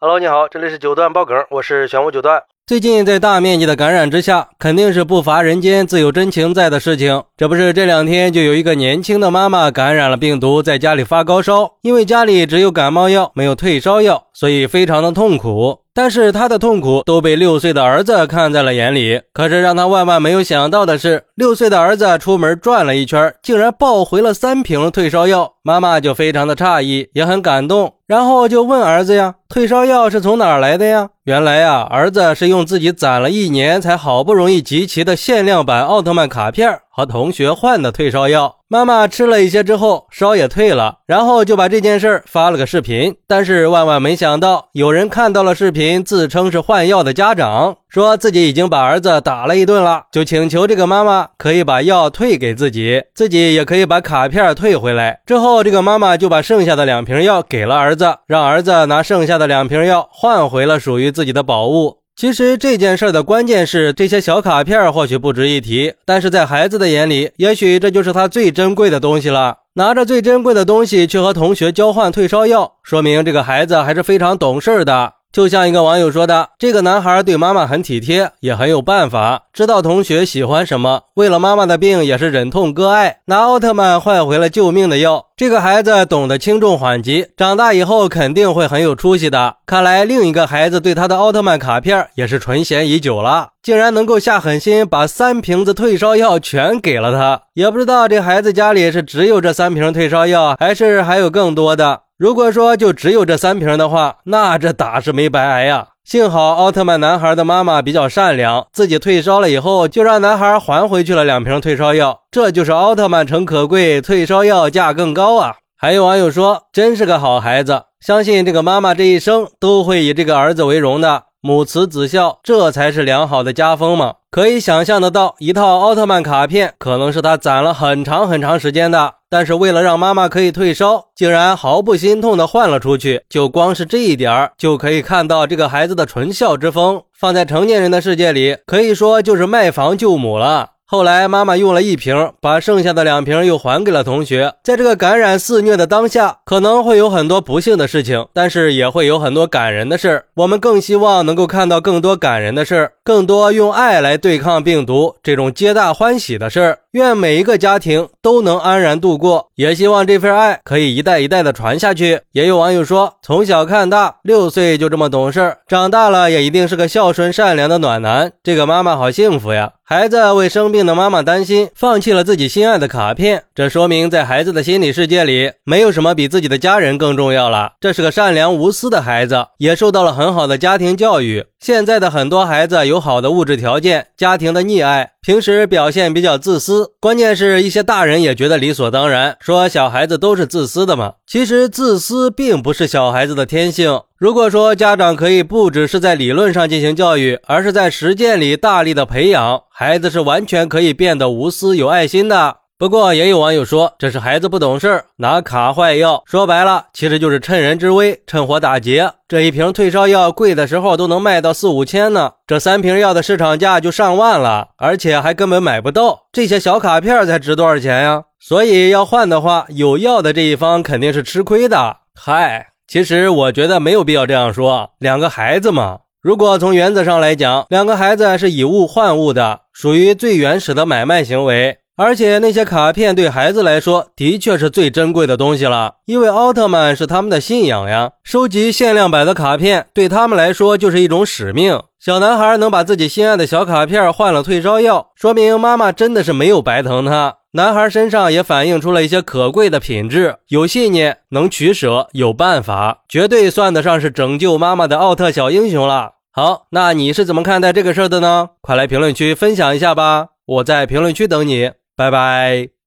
Hello，你好，这里是九段爆梗，我是玄武九段。最近在大面积的感染之下，肯定是不乏人间自有真情在的事情。这不是这两天就有一个年轻的妈妈感染了病毒，在家里发高烧，因为家里只有感冒药，没有退烧药，所以非常的痛苦。但是她的痛苦都被六岁的儿子看在了眼里。可是让他万万没有想到的是，六岁的儿子出门转了一圈，竟然抱回了三瓶退烧药。妈妈就非常的诧异，也很感动，然后就问儿子呀：“退烧药是从哪儿来的呀？”原来呀，儿子是用自己攒了一年才好不容易集齐的限量版奥特曼卡片和同学换的退烧药。妈妈吃了一些之后，烧也退了，然后就把这件事儿发了个视频。但是万万没想到，有人看到了视频，自称是换药的家长，说自己已经把儿子打了一顿了，就请求这个妈妈可以把药退给自己，自己也可以把卡片退回来。之后，这个妈妈就把剩下的两瓶药给了儿子，让儿子拿剩下的两瓶药换回了属于自己的宝物。其实这件事的关键是，这些小卡片或许不值一提，但是在孩子的眼里，也许这就是他最珍贵的东西了。拿着最珍贵的东西去和同学交换退烧药，说明这个孩子还是非常懂事的。就像一个网友说的：“这个男孩对妈妈很体贴，也很有办法，知道同学喜欢什么，为了妈妈的病也是忍痛割爱，拿奥特曼换回了救命的药。这个孩子懂得轻重缓急，长大以后肯定会很有出息的。看来另一个孩子对他的奥特曼卡片也是垂涎已久了，竟然能够下狠心把三瓶子退烧药全给了他，也不知道这孩子家里是只有这三瓶退烧药，还是还有更多的。”如果说就只有这三瓶的话，那这打是没白挨呀。幸好奥特曼男孩的妈妈比较善良，自己退烧了以后，就让男孩还回去了两瓶退烧药。这就是奥特曼诚可贵，退烧药价更高啊！还有网友说，真是个好孩子，相信这个妈妈这一生都会以这个儿子为荣的。母慈子孝，这才是良好的家风嘛！可以想象得到，一套奥特曼卡片可能是他攒了很长很长时间的，但是为了让妈妈可以退烧，竟然毫不心痛的换了出去。就光是这一点儿，就可以看到这个孩子的纯孝之风。放在成年人的世界里，可以说就是卖房救母了。后来妈妈用了一瓶，把剩下的两瓶又还给了同学。在这个感染肆虐的当下，可能会有很多不幸的事情，但是也会有很多感人的事儿。我们更希望能够看到更多感人的事儿，更多用爱来对抗病毒这种皆大欢喜的事儿。愿每一个家庭都能安然度过，也希望这份爱可以一代一代的传下去。也有网友说，从小看大，六岁就这么懂事，长大了也一定是个孝顺善良的暖男。这个妈妈好幸福呀！孩子为生病的妈妈担心，放弃了自己心爱的卡片，这说明在孩子的心理世界里，没有什么比自己的家人更重要了。这是个善良无私的孩子，也受到了很好的家庭教育。现在的很多孩子有好的物质条件，家庭的溺爱，平时表现比较自私。关键是一些大人也觉得理所当然，说小孩子都是自私的嘛。其实自私并不是小孩子的天性。如果说家长可以不只是在理论上进行教育，而是在实践里大力的培养，孩子是完全可以变得无私有爱心的。不过也有网友说，这是孩子不懂事，拿卡坏药，说白了其实就是趁人之危，趁火打劫。这一瓶退烧药贵的时候都能卖到四五千呢，这三瓶药的市场价就上万了，而且还根本买不到。这些小卡片才值多少钱呀？所以要换的话，有药的这一方肯定是吃亏的。嗨。其实我觉得没有必要这样说，两个孩子嘛。如果从原则上来讲，两个孩子是以物换物的，属于最原始的买卖行为。而且那些卡片对孩子来说的确是最珍贵的东西了，因为奥特曼是他们的信仰呀。收集限量版的卡片对他们来说就是一种使命。小男孩能把自己心爱的小卡片换了退烧药，说明妈妈真的是没有白疼他。男孩身上也反映出了一些可贵的品质，有信念，能取舍，有办法，绝对算得上是拯救妈妈的奥特小英雄了。好，那你是怎么看待这个事儿的呢？快来评论区分享一下吧，我在评论区等你，拜拜。